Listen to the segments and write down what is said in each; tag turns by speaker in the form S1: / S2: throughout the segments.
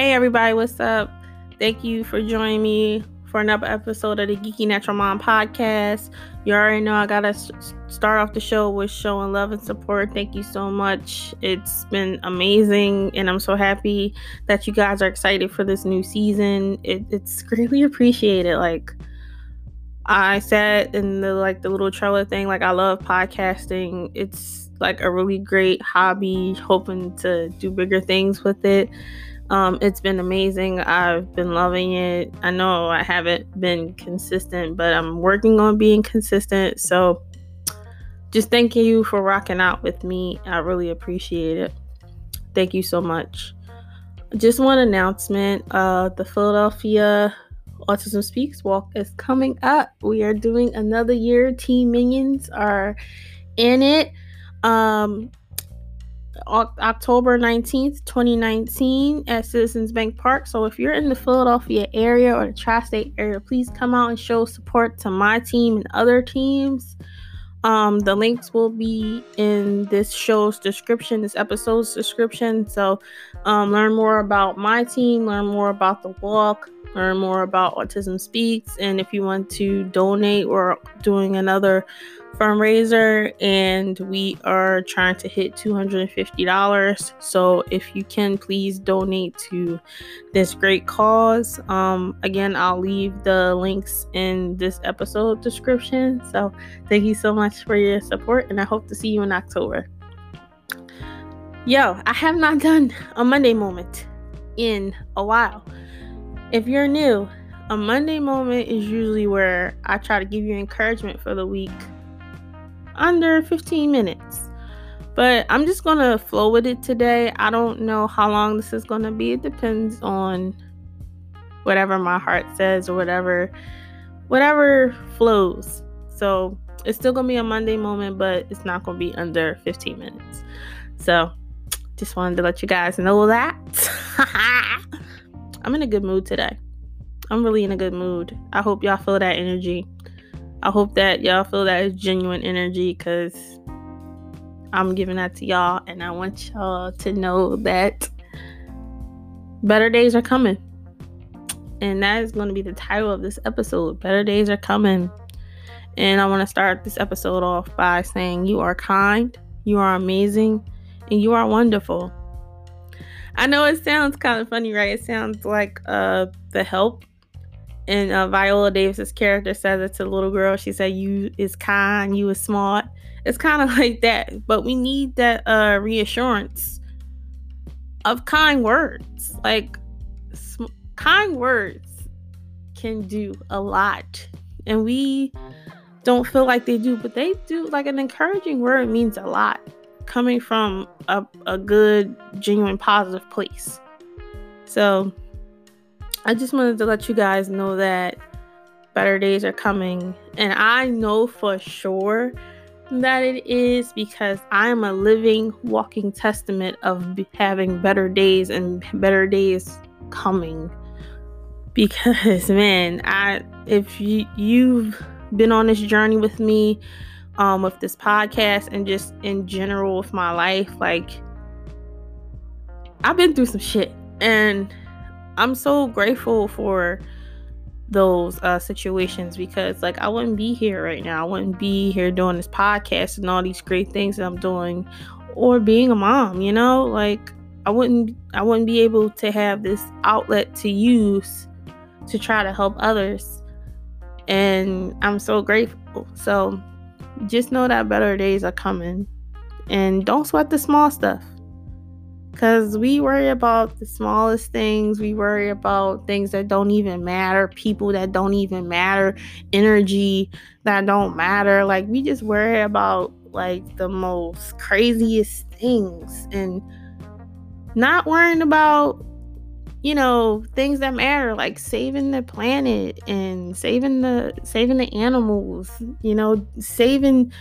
S1: Hey, everybody, what's up? Thank you for joining me for another episode of the Geeky Natural Mom podcast. You already know I gotta start off the show with showing love and support. Thank you so much. It's been amazing, and I'm so happy that you guys are excited for this new season. It, it's greatly appreciated. Like, I said in the like the little trailer thing, like I love podcasting. It's like a really great hobby, hoping to do bigger things with it. Um, it's been amazing. I've been loving it. I know I haven't been consistent, but I'm working on being consistent. So just thank you for rocking out with me. I really appreciate it. Thank you so much. Just one announcement uh, the Philadelphia Autism Speaks Walk is coming up. We are doing another year. Team Minions are in it. Um, October 19th, 2019, at Citizens Bank Park. So, if you're in the Philadelphia area or the tri state area, please come out and show support to my team and other teams. Um, the links will be in this show's description, this episode's description. So, um, learn more about my team, learn more about the walk, learn more about Autism Speaks, and if you want to donate or doing another fundraiser and we are trying to hit $250 so if you can please donate to this great cause. Um, again i'll leave the links in this episode description. So thank you so much for your support and i hope to see you in october. Yo i have not done a monday moment in a while. If you're new a monday moment is usually where i try to give you encouragement for the week under 15 minutes. But I'm just going to flow with it today. I don't know how long this is going to be. It depends on whatever my heart says or whatever whatever flows. So, it's still going to be a Monday moment, but it's not going to be under 15 minutes. So, just wanted to let you guys know that. I'm in a good mood today. I'm really in a good mood. I hope y'all feel that energy. I hope that y'all feel that is genuine energy because I'm giving that to y'all, and I want y'all to know that better days are coming. And that is going to be the title of this episode. Better days are coming. And I want to start this episode off by saying, You are kind, you are amazing, and you are wonderful. I know it sounds kind of funny, right? It sounds like uh, the help and uh, Viola Davis's character says it to the little girl. She said, "You is kind, you is smart." It's kind of like that, but we need that uh, reassurance of kind words. Like sm- kind words can do a lot, and we don't feel like they do, but they do. Like an encouraging word means a lot coming from a, a good, genuine, positive place. So I just wanted to let you guys know that better days are coming. And I know for sure that it is because I'm a living, walking testament of having better days and better days coming. Because, man, I if you, you've been on this journey with me, um, with this podcast and just in general with my life, like I've been through some shit. And I'm so grateful for those uh, situations because like I wouldn't be here right now. I wouldn't be here doing this podcast and all these great things that I'm doing or being a mom, you know? Like I wouldn't I wouldn't be able to have this outlet to use to try to help others. And I'm so grateful. So just know that better days are coming. And don't sweat the small stuff. Because we worry about the smallest things. We worry about things that don't even matter, people that don't even matter, energy that don't matter. Like, we just worry about like the most craziest things and not worrying about you know things that matter like saving the planet and saving the saving the animals you know saving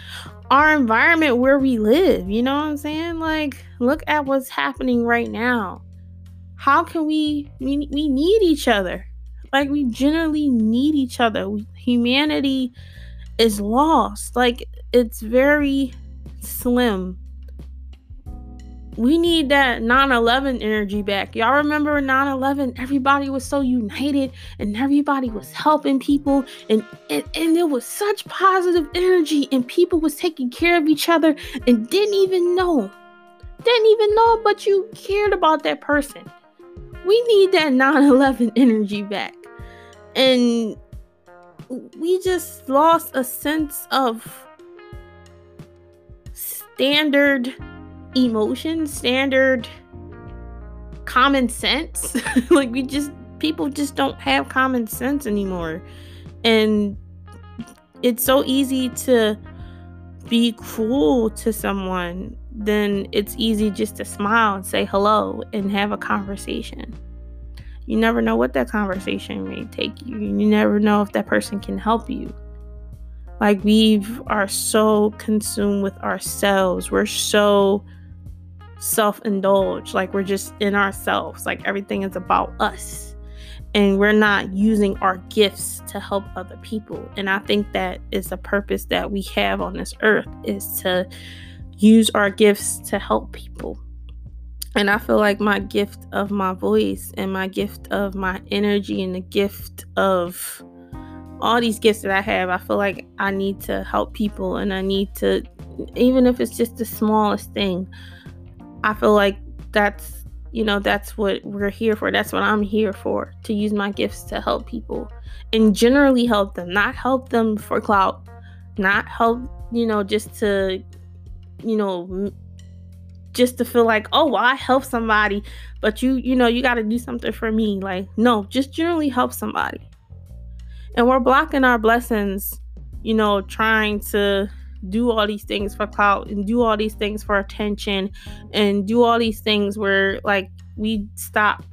S1: our environment where we live you know what i'm saying? Like look at what's happening right now. How can we we, we need each other? Like we generally need each other. We, humanity is lost. Like it's very slim we need that 9-11 energy back. Y'all remember 9-11 everybody was so united and everybody was helping people and, and and there was such positive energy and people was taking care of each other and didn't even know didn't even know but you cared about that person. We need that 9-11 energy back. And we just lost a sense of standard emotion, standard common sense. like we just people just don't have common sense anymore. And it's so easy to be cruel to someone, then it's easy just to smile and say hello and have a conversation. You never know what that conversation may take you. You never know if that person can help you. Like we are so consumed with ourselves. We're so self indulge. Like we're just in ourselves. Like everything is about us. And we're not using our gifts to help other people. And I think that is the purpose that we have on this earth is to use our gifts to help people. And I feel like my gift of my voice and my gift of my energy and the gift of all these gifts that I have, I feel like I need to help people and I need to, even if it's just the smallest thing, I feel like that's you know that's what we're here for. That's what i'm here for to use my gifts to help people and generally help them not help them for clout not help you know just to you know just to feel like oh well i help somebody but you you know you got to do something for me. Like no just generally help somebody. And we're blocking our blessings you know trying to do all these things for clout and do all these things for attention and do all these things where like we stop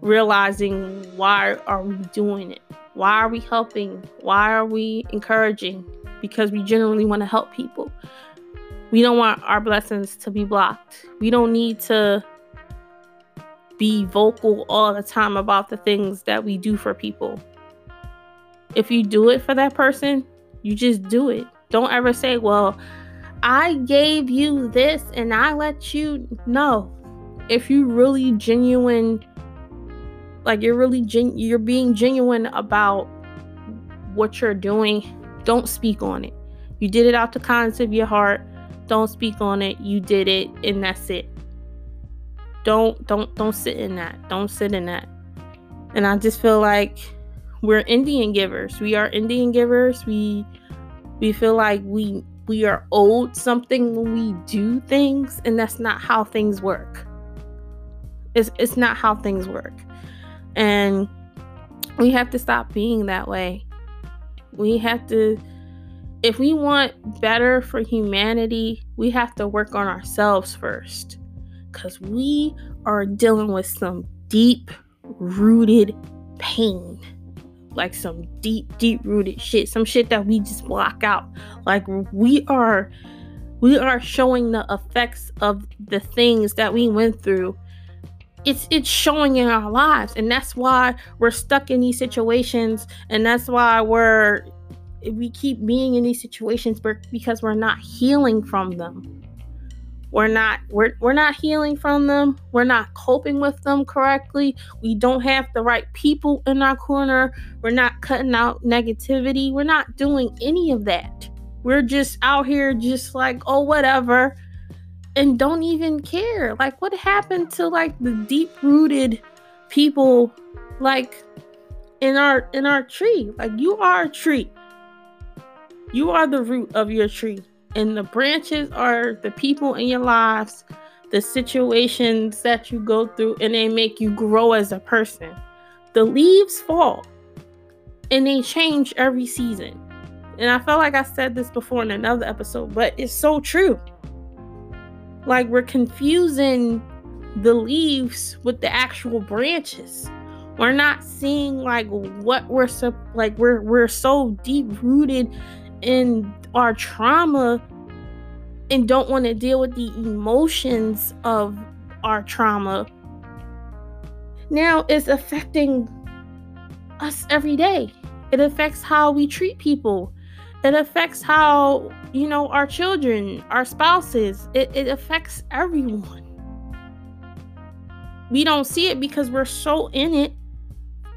S1: realizing why are we doing it? Why are we helping? Why are we encouraging? Because we generally want to help people. We don't want our blessings to be blocked. We don't need to be vocal all the time about the things that we do for people. If you do it for that person you just do it don't ever say, well, I gave you this and I let you know. If you really genuine, like you're really gen- you're being genuine about what you're doing, don't speak on it. You did it out the kindness of your heart. Don't speak on it. You did it, and that's it. Don't don't don't sit in that. Don't sit in that. And I just feel like we're Indian givers. We are Indian givers. We we feel like we we are owed something when we do things and that's not how things work. It's it's not how things work. And we have to stop being that way. We have to if we want better for humanity we have to work on ourselves first because we are dealing with some deep rooted pain like some deep, deep rooted shit, some shit that we just block out. Like we are we are showing the effects of the things that we went through. It's it's showing in our lives. And that's why we're stuck in these situations. And that's why we're we keep being in these situations because we're not healing from them we're not we're, we're not healing from them. We're not coping with them correctly. We don't have the right people in our corner. We're not cutting out negativity. We're not doing any of that. We're just out here just like oh whatever and don't even care. Like what happened to like the deep rooted people like in our in our tree? Like you are a tree. You are the root of your tree and the branches are the people in your lives, the situations that you go through, and they make you grow as a person. The leaves fall and they change every season. And I felt like I said this before in another episode, but it's so true. Like we're confusing the leaves with the actual branches. We're not seeing like what we're so like we're we're so deep rooted in our trauma and don't want to deal with the emotions of our trauma now it's affecting us every day it affects how we treat people It affects how, you know, our children, our spouses, it, it affects everyone. We don't see it because we're so in it,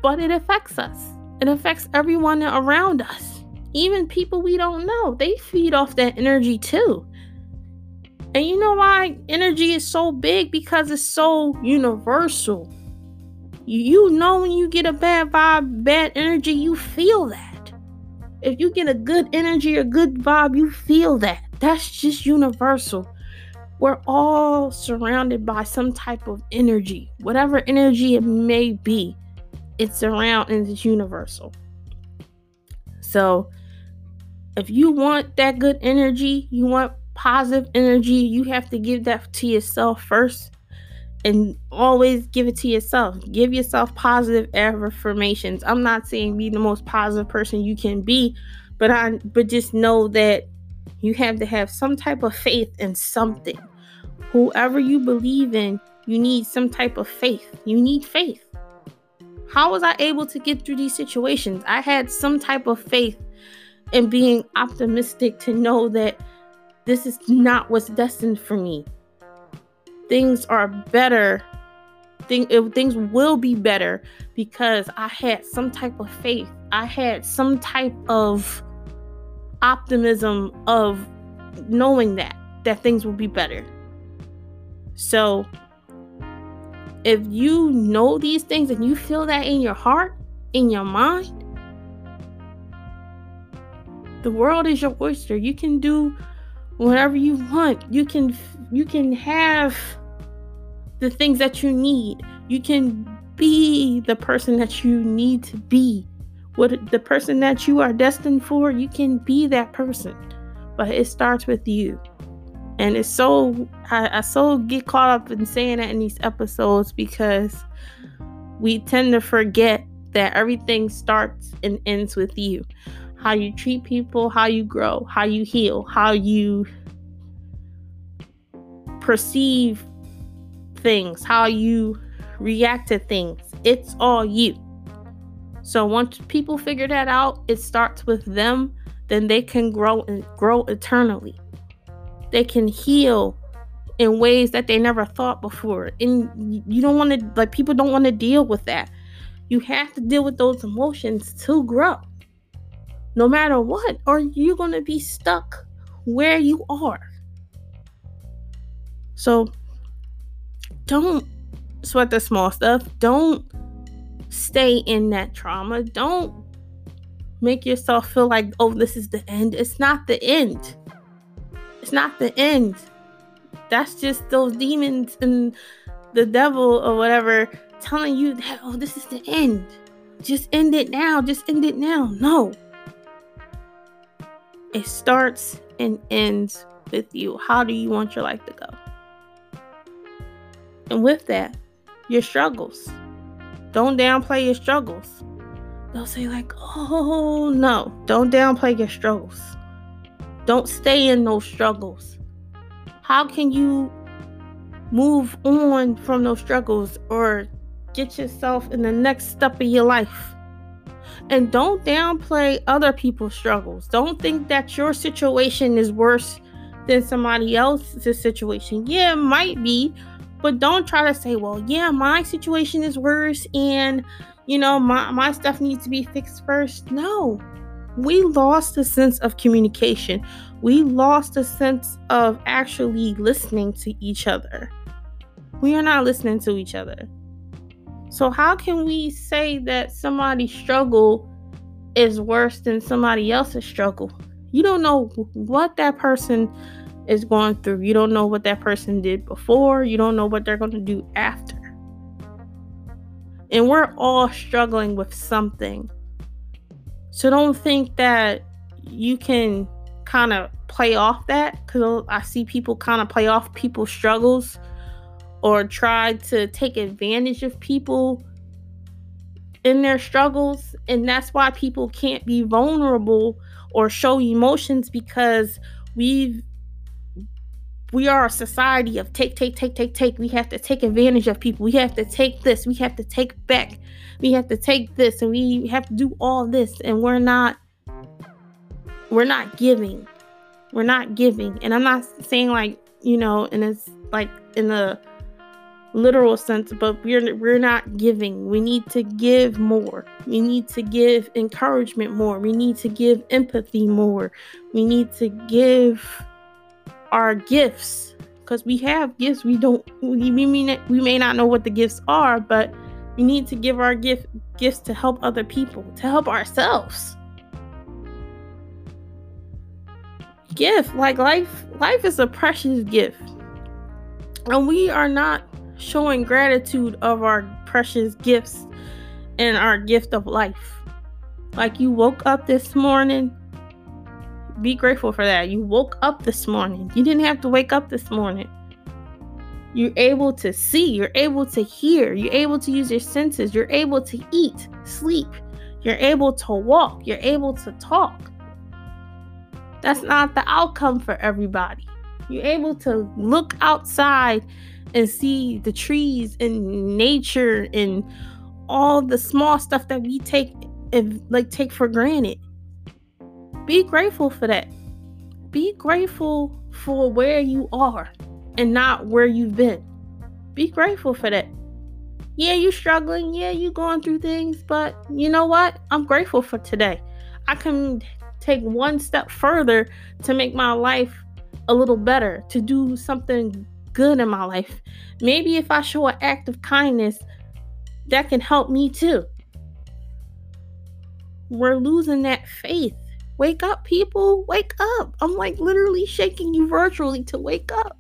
S1: but it affects us. It affects everyone around us. Even people we don't know, they feed off that energy too. And you know why energy is so big? Because it's so universal. You know when you get a bad vibe, bad energy, you feel that. If you get a good energy or good vibe, you feel that. That's just universal. We're all surrounded by some type of energy, whatever energy it may be. It's around and it's universal. So, if you want that good energy, you want positive energy, you have to give that to yourself first and always give it to yourself. Give yourself positive affirmations. I'm not saying be the most positive person you can be, but I but just know that you have to have some type of faith in something. Whoever you believe in, you need some type of faith. You need faith. How was I able to get through these situations? I had some type of faith in being optimistic to know that this is not what's destined for me. Things are better. Thing, things will be better because I had some type of faith. I had some type of optimism of knowing that that things will be better. So if you know these things and you feel that in your heart, in your mind, the world is your oyster. You can do whatever you want. You can you can have the things that you need. You can be the person that you need to be. What the person that you are destined for, you can be that person. But it starts with you. And it's so I, I so get caught up in saying that in these episodes because we tend to forget that everything starts and ends with you how you treat people, how you grow, how you heal, how you perceive things, how you react to things. It's all you. So once people figure that out, it starts with them, then they can grow and grow eternally. They can heal in ways that they never thought before. And you don't want to like people don't want to deal with that. You have to deal with those emotions to grow no matter what, or you're going to be stuck where you are. So don't sweat the small stuff. Don't stay in that trauma. Don't make yourself feel like, oh, this is the end. It's not the end. It's not the end. That's just those demons and the devil or whatever telling you that, oh, this is the end. Just end it now. Just end it now. No. It starts and ends with you. How do you want your life to go? And with that, your struggles. Don't downplay your struggles. They'll say, like, oh, no. Don't downplay your struggles. Don't stay in those struggles. How can you move on from those struggles or get yourself in the next step of your life? And don't downplay other people's struggles. Don't think that your situation is worse than somebody else's situation. Yeah, it might be, but don't try to say, well, yeah, my situation is worse and you know, my, my stuff needs to be fixed first. No. We lost a sense of communication. We lost a sense of actually listening to each other. We are not listening to each other. So, how can we say that somebody's struggle is worse than somebody else's struggle? You don't know what that person is going through. You don't know what that person did before. You don't know what they're going to do after. And we're all struggling with something. So, don't think that you can kind of play off that because I see people kind of play off people's struggles or try to take advantage of people in their struggles. And that's why people can't be vulnerable or show emotions because we've we are a society of take take take take take. We have to take advantage of people. We have to take this. We have to take back. We have to take this and we have to do all this. And we're not we're not giving. We're not giving. And I'm not saying like, you know, and it's like in the literal sense, but we're we're not giving. We need to give more. We need to give encouragement more. We need to give empathy more. We need to give our gifts because we have gifts. We don't. We, may we may not know what the gifts are, but we need to give our gift gifts to help other people, to help ourselves. Gift like life. Life is a precious gift, and we are not showing gratitude of our precious gifts and our gift of life. Like you woke up this morning, be grateful for that. You woke up this morning. You didn't have to wake up this morning. You're able to see, you're able to hear, you're able to use your senses, you're able to eat, sleep, you're able to walk, you're able to talk. That's not the outcome for everybody. You're able to look outside and see the trees and nature and all the small stuff that we take and like take for granted. Be grateful for that. Be grateful for where you are and not where you've been. Be grateful for that. Yeah, you're struggling. Yeah, you're going through things, but you know what? I'm grateful for today. I can take one step further to make my life a little better, to do something good in my life. Maybe if I show an act of kindness, that can help me too. We're losing that faith. Wake up, people. Wake up. I'm like literally shaking you virtually to wake up.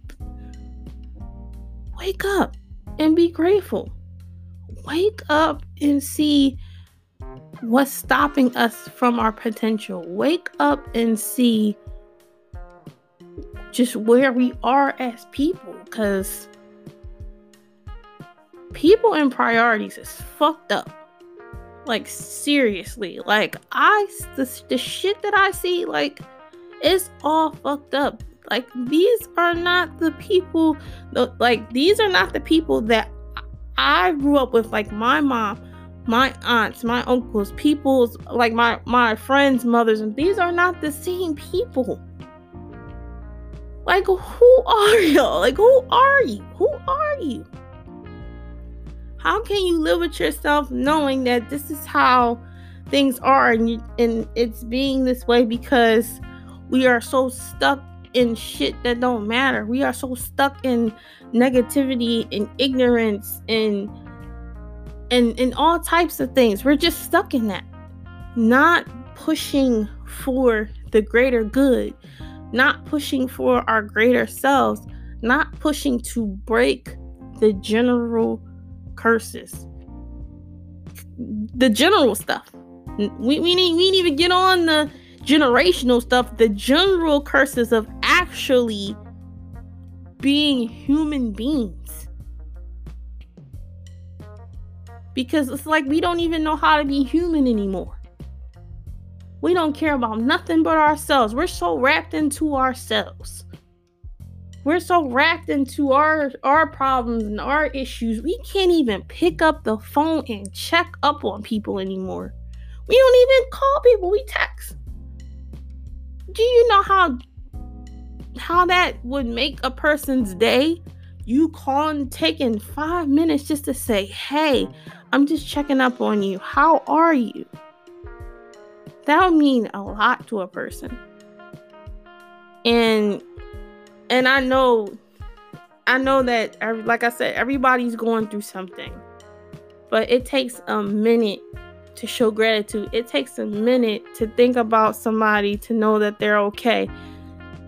S1: Wake up and be grateful. Wake up and see what's stopping us from our potential. Wake up and see just where we are as people because people and priorities is fucked up. Like seriously. Like i the, the shit that i see like it's all fucked up. Like these are not the people like these are not the people that i grew up with. Like my mom my aunts my uncles people's like my my friends mothers and these are not the same people like, who are y'all? Like, who are you? Who are you? How can you live with yourself knowing that this is how things are and, you, and it's being this way because we are so stuck in shit that don't matter. We are so stuck in negativity and ignorance and and and all types of things. We're just stuck in that. Not pushing for the greater good, not pushing for our greater selves, not pushing to break the general curses. The general stuff. We, we, need, we need even get on the generational stuff, the general curses of actually being human beings. Because it's like we don't even know how to be human anymore. We don't care about nothing but ourselves. We're so wrapped into ourselves. We're so wrapped into our our problems and our issues. We can't even pick up the phone and check up on people anymore. We don't even call people. We text. Do you know how how that would make a person's day? You calling, taking five minutes just to say, "Hey, I'm just checking up on you. How are you?" That would mean a lot to a person. And and I know I know that like I said everybody's going through something. But it takes a minute to show gratitude. It takes a minute to think about somebody to know that they're okay.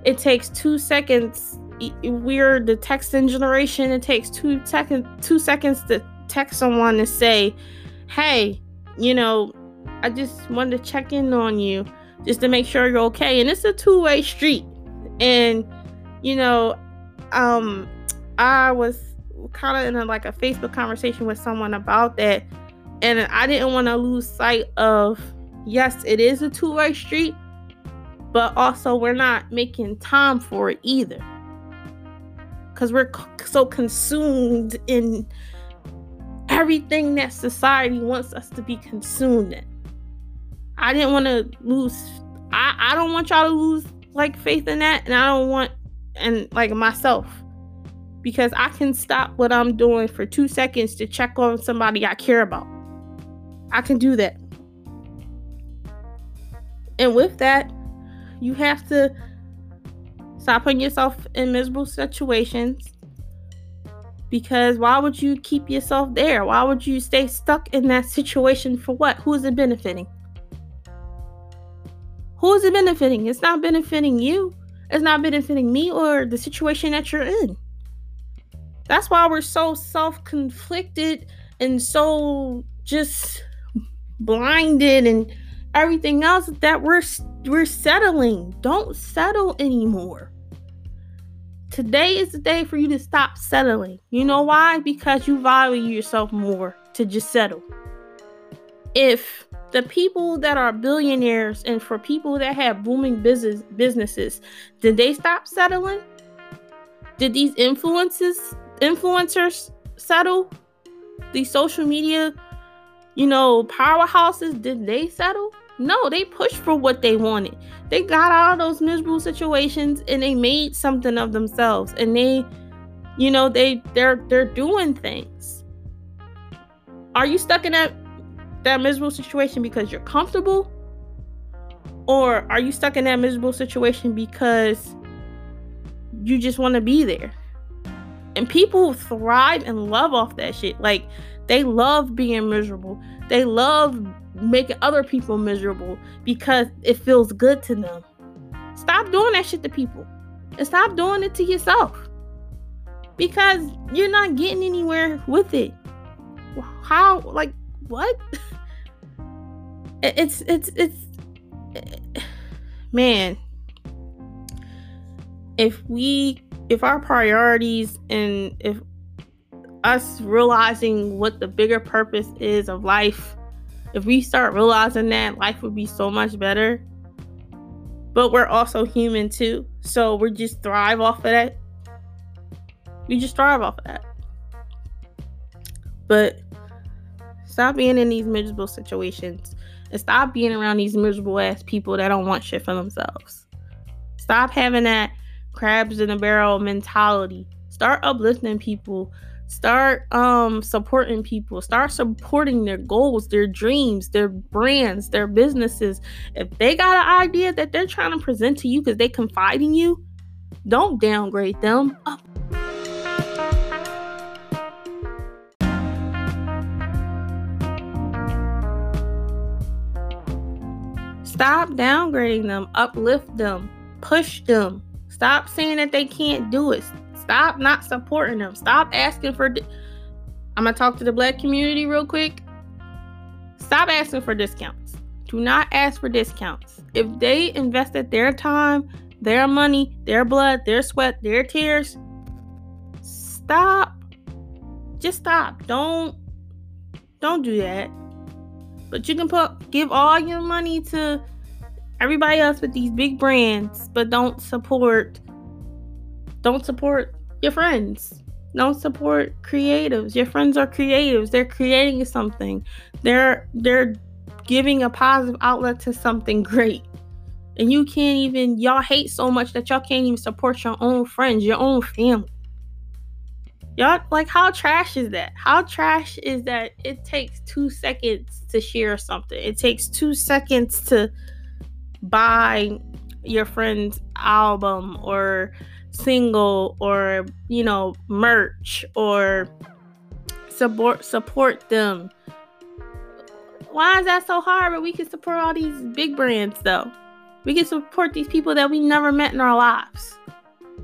S1: It takes 2 seconds we're the texting generation. It takes 2 seconds 2 seconds to text someone and say, "Hey, you know, I just wanted to check in on you just to make sure you're okay. And it's a two way street. And, you know, um, I was kind of in a, like a Facebook conversation with someone about that. And I didn't want to lose sight of, yes, it is a two way street, but also we're not making time for it either. Because we're so consumed in everything that society wants us to be consumed in. I didn't want to lose I, I don't want y'all to lose like faith in that, and I don't want and like myself because I can stop what I'm doing for two seconds to check on somebody I care about. I can do that. And with that, you have to stop putting yourself in miserable situations because why would you keep yourself there? Why would you stay stuck in that situation for what? Who is it benefiting? Who is it benefiting? It's not benefiting you. It's not benefiting me or the situation that you're in. That's why we're so self conflicted and so just blinded and everything else that we're we're settling. Don't settle anymore. Today is the day for you to stop settling. You know why? Because you value yourself more to just settle. If the people that are billionaires and for people that have booming business businesses, did they stop settling? Did these influences influencers settle? These social media, you know, powerhouses, did they settle? No, they pushed for what they wanted. They got out of those miserable situations and they made something of themselves. And they, you know, they they're they're doing things. Are you stuck in that that miserable situation because you're comfortable? Or are you stuck in that miserable situation because you just want to be there? And people thrive and love off that shit. Like they love being miserable. They love making other people miserable because it feels good to them. Stop doing that shit to people. And stop doing it to yourself. Because you're not getting anywhere with it. How like what? it's it's it's man if we if our priorities and if us realizing what the bigger purpose is of life if we start realizing that life would be so much better but we're also human too so we just thrive off of that. We just thrive off of that. But stop being in these miserable situations and stop being around these miserable ass people that don't want shit for themselves. Stop having that crabs in a barrel mentality. Start uplifting people. Start um supporting people. Start supporting their goals, their dreams, their brands, their businesses. If they got an idea that they're trying to present to you because they confide in you, don't downgrade them. Stop downgrading them, uplift them, push them. Stop saying that they can't do it. Stop not supporting them. Stop asking for. Di- I'm gonna talk to the black community real quick. Stop asking for discounts. Do not ask for discounts. If they invested their time, their money, their blood, their sweat, their tears, stop. Just stop. Don't don't do that. But you can put give all your money to everybody else with these big brands, but don't support don't support your friends. Don't support creatives. Your friends are creatives. They're creating something. They're they're giving a positive outlet to something great. And you can't even y'all hate so much that y'all can't even support your own friends, your own family. Y'all, like, how trash is that? How trash is that it takes two seconds to share something? It takes two seconds to buy your friend's album or single or, you know, merch or support support them. Why is that so hard? But we can support all these big brands though. We can support these people that we never met in our lives.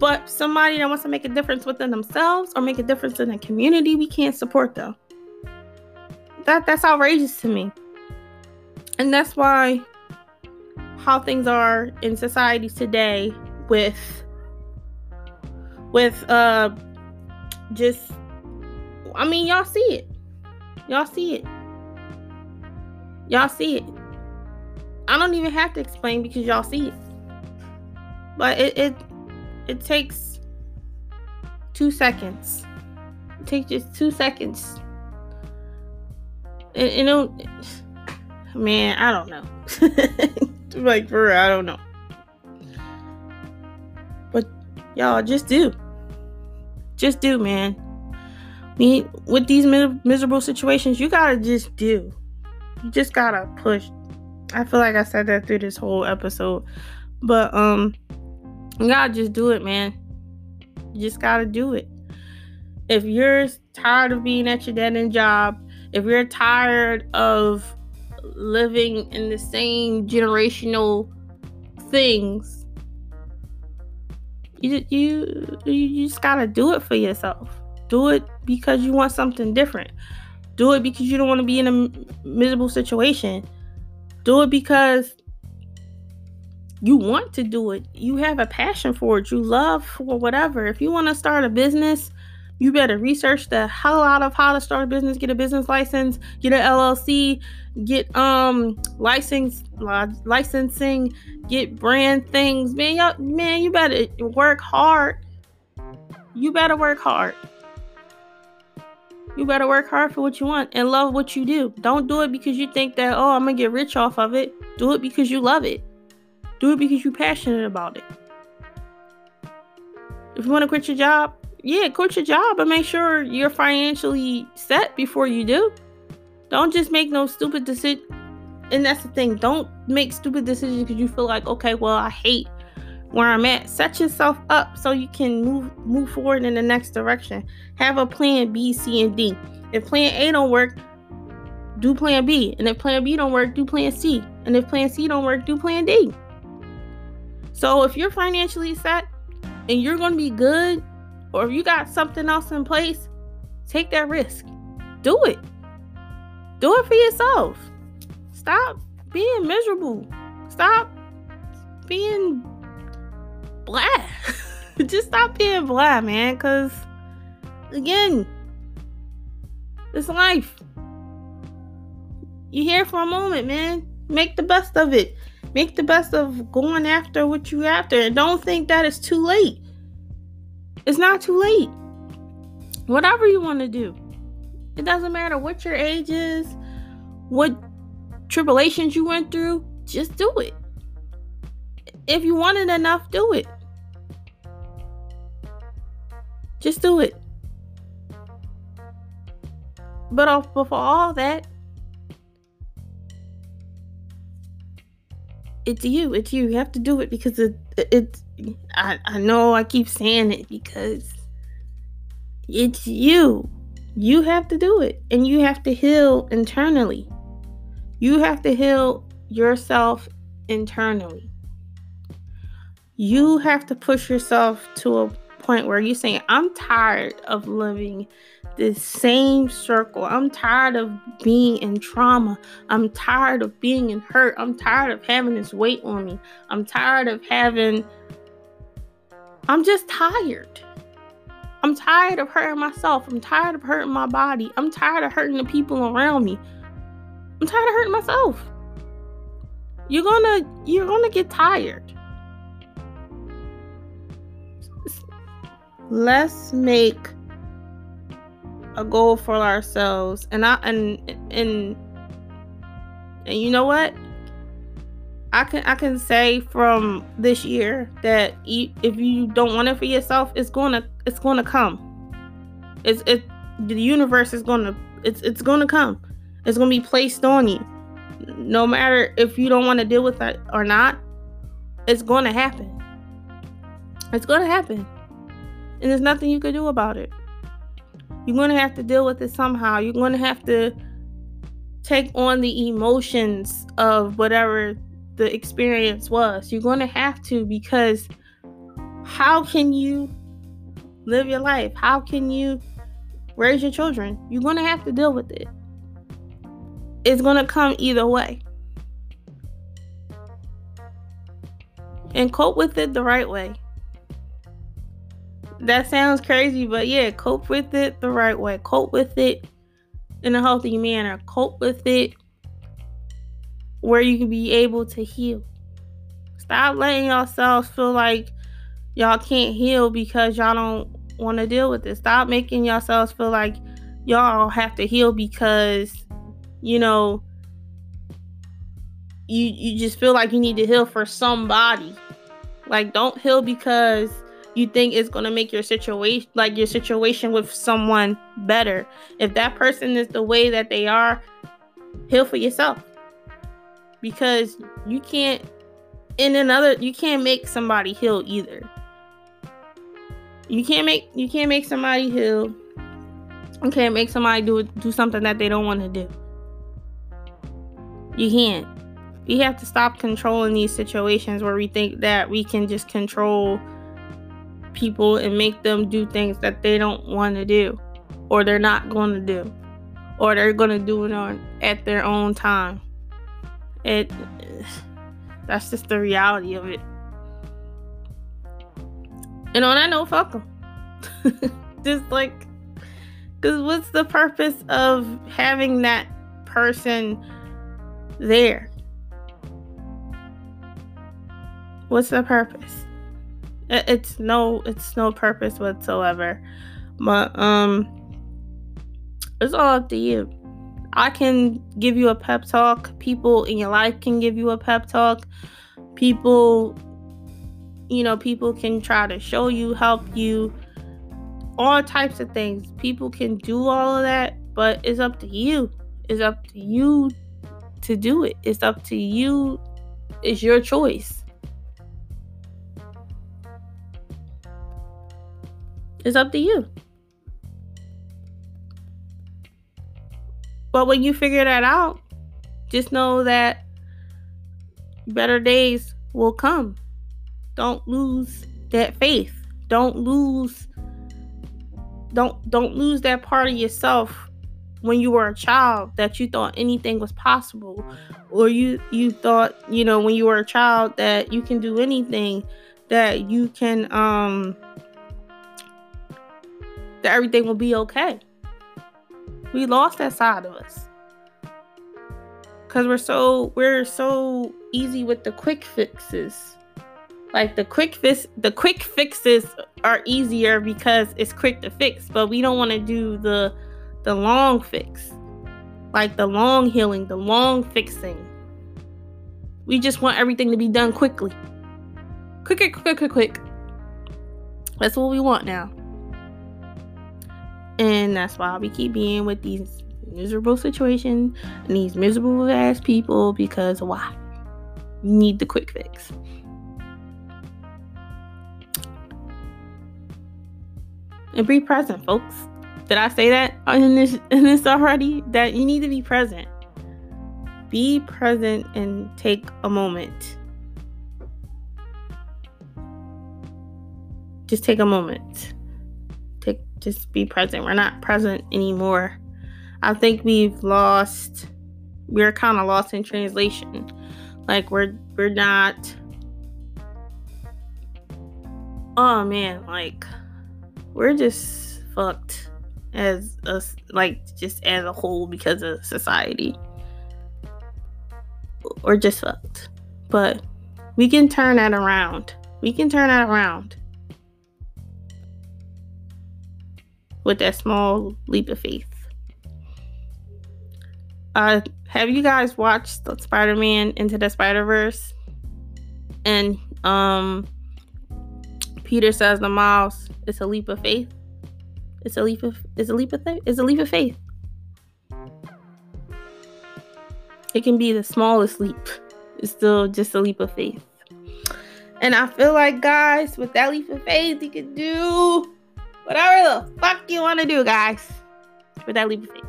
S1: But somebody that wants to make a difference within themselves or make a difference in the community, we can't support them. That that's outrageous to me. And that's why how things are in society today with with uh just I mean y'all see it. Y'all see it. Y'all see it. I don't even have to explain because y'all see it. But it, it it takes two seconds. It takes just two seconds. And, it, man, I don't know. like for real, I don't know. But y'all just do. Just do, man. Me with these miserable situations, you gotta just do. You just gotta push. I feel like I said that through this whole episode, but um, you gotta just do it, man. You just gotta do it. If you're tired of being at your dead end job, if you're tired of living in the same generational things, you you you just gotta do it for yourself. Do it because you want something different. Do it because you don't want to be in a miserable situation. Do it because you want to do it. You have a passion for it. You love for whatever. If you want to start a business, you better research the hell out of how to start a business, get a business license, get an LLC, get um license licensing, get brand things. Man, y'all, man, you better work hard. You better work hard. You better work hard for what you want and love what you do. Don't do it because you think that, oh, I'm gonna get rich off of it. Do it because you love it. Do it because you're passionate about it. If you want to quit your job, yeah, quit your job and make sure you're financially set before you do. Don't just make no stupid decision. And that's the thing. Don't make stupid decisions because you feel like, okay, well, I hate where I'm at. Set yourself up so you can move move forward in the next direction. Have a plan B, C, and D. If plan A don't work, do plan B. And if plan B don't work, do plan C. And if plan C don't work, do plan D. So if you're financially set and you're going to be good or if you got something else in place, take that risk. Do it. Do it for yourself. Stop being miserable. Stop being blah. Just stop being blah, man. Because, again, it's life. You're here for a moment, man. Make the best of it. Make the best of going after what you after. And don't think that it's too late. It's not too late. Whatever you want to do. It doesn't matter what your age is, what tribulations you went through, just do it. If you want it enough, do it. Just do it. But before all that, it's you. It's you. You have to do it because it, it's. I, I know I keep saying it because it's you. You have to do it. And you have to heal internally. You have to heal yourself internally. You have to push yourself to a point where you're saying, I'm tired of living the same circle. I'm tired of being in trauma. I'm tired of being in hurt. I'm tired of having this weight on me. I'm tired of having. I'm just tired. I'm tired of hurting myself. I'm tired of hurting my body. I'm tired of hurting the people around me. I'm tired of hurting myself. You're gonna you're gonna get tired. Let's make a goal for ourselves and I and and and you know what? I can I can say from this year that if you don't want it for yourself, it's gonna it's gonna come. It's it the universe is gonna it's it's gonna come. It's gonna be placed on you. No matter if you don't want to deal with it or not, it's gonna happen. It's gonna happen. And there's nothing you can do about it. You're going to have to deal with it somehow. You're going to have to take on the emotions of whatever the experience was. You're going to have to because how can you live your life? How can you raise your children? You're going to have to deal with it. It's going to come either way. And cope with it the right way that sounds crazy, but yeah, cope with it the right way. Cope with it in a healthy manner. Cope with it where you can be able to heal. Stop letting yourselves feel like y'all can't heal because y'all don't want to deal with it. Stop making yourselves feel like y'all have to heal because, you know, you you just feel like you need to heal for somebody. Like don't heal because you think is going to make your situation like your situation with someone better. If that person is the way that they are, heal for yourself. Because you can't in another you can't make somebody heal either. You can't make you can't make somebody heal. You can't make somebody do do something that they don't want to do. You can't. We have to stop controlling these situations where we think that we can just control people and make them do things that they don't want to do or they're not going to do or they're going to do it on at their own time. It that's just the reality of it. And on that note, fuck them. just like, because what's the purpose of having that person there? What's the purpose? It's no, it's no purpose whatsoever. But um, it's all up to you. I can give you a pep talk. People in your life can give you a pep talk. People, you know, people can try to show you, help you, all types of things. People can do all of that, but it's up to you. It's up to you to do it. It's up to you. It's your choice. It's up to you. But when you figure that out, just know that better days will come. Don't lose that faith. Don't lose don't don't lose that part of yourself when you were a child that you thought anything was possible or you you thought, you know, when you were a child that you can do anything that you can um that everything will be okay. We lost that side of us. Cuz we're so we're so easy with the quick fixes. Like the quick fix the quick fixes are easier because it's quick to fix, but we don't want to do the the long fix. Like the long healing, the long fixing. We just want everything to be done quickly. Quick, quick, quick, quick, quick. That's what we want now. And that's why we keep being with these miserable situations and these miserable ass people because why? You need the quick fix. And be present, folks. Did I say that in this in this already? That you need to be present. Be present and take a moment. Just take a moment just be present. We're not present anymore. I think we've lost we're kind of lost in translation. Like we're we're not Oh man, like we're just fucked as us like just as a whole because of society. We're just fucked. But we can turn that around. We can turn that around. With that small leap of faith. Uh, have you guys watched Spider-Man Into the Spider-Verse? And um, Peter says to Miles, "It's a leap of faith. It's a leap of it's a leap of faith. It's a leap of faith. It can be the smallest leap. It's still just a leap of faith." And I feel like, guys, with that leap of faith, you can do Whatever the fuck you want to do, guys. With that leap of faith.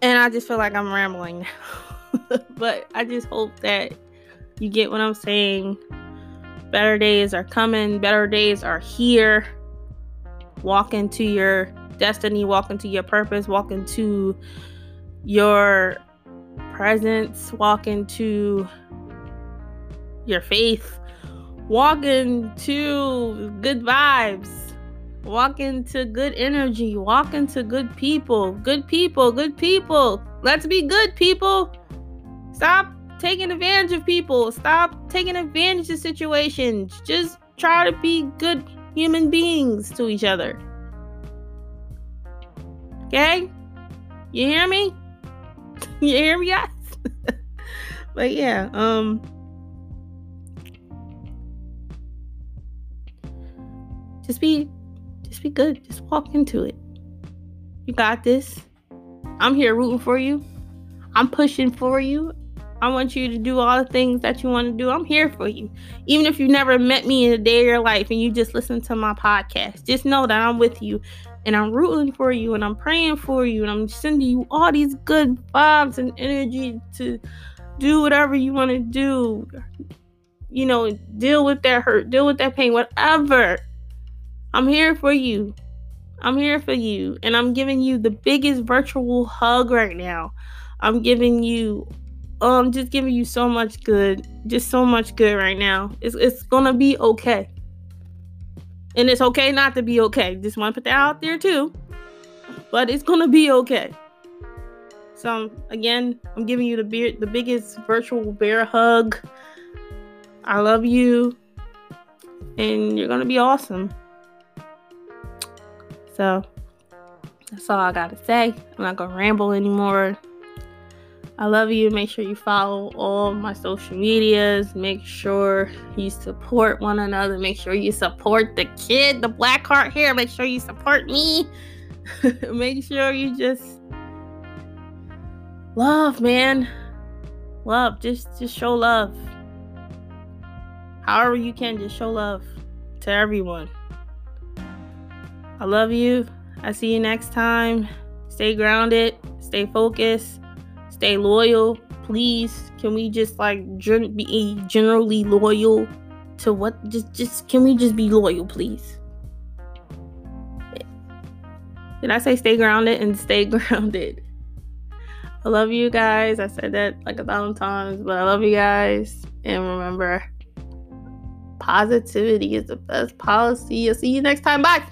S1: And I just feel like I'm rambling now. but I just hope that you get what I'm saying. Better days are coming, better days are here. Walk into your destiny, walk into your purpose, walk into your presence, walk into your faith, walk into good vibes walk into good energy walk into good people. Good people good people. Let's be good people. Stop taking advantage of people. Stop taking advantage of situations. Just try to be good human beings to each other. Okay? You hear me? You hear me guys? But yeah, um just be just be good. Just walk into it. You got this. I'm here rooting for you. I'm pushing for you. I want you to do all the things that you want to do. I'm here for you. Even if you never met me in a day of your life and you just listen to my podcast, just know that I'm with you and I'm rooting for you and I'm praying for you and I'm sending you all these good vibes and energy to do whatever you want to do. You know, deal with that hurt, deal with that pain, whatever. I'm here for you. I'm here for you. And I'm giving you the biggest virtual hug right now. I'm giving you um just giving you so much good. Just so much good right now. It's it's gonna be okay. And it's okay not to be okay. Just want to put that out there too. But it's gonna be okay. So again, I'm giving you the beer, the biggest virtual bear hug. I love you. And you're gonna be awesome. So that's all I gotta say. I'm not gonna ramble anymore. I love you. Make sure you follow all my social medias. Make sure you support one another. Make sure you support the kid, the black heart here. Make sure you support me. Make sure you just love, man. Love. Just just show love. However you can, just show love to everyone. I love you. I see you next time. Stay grounded, stay focused, stay loyal. Please, can we just like gen- be generally loyal to what? Just, just can we just be loyal, please? Did I say stay grounded and stay grounded? I love you guys. I said that like a thousand times, but I love you guys. And remember, positivity is the best policy. I'll see you next time. Bye.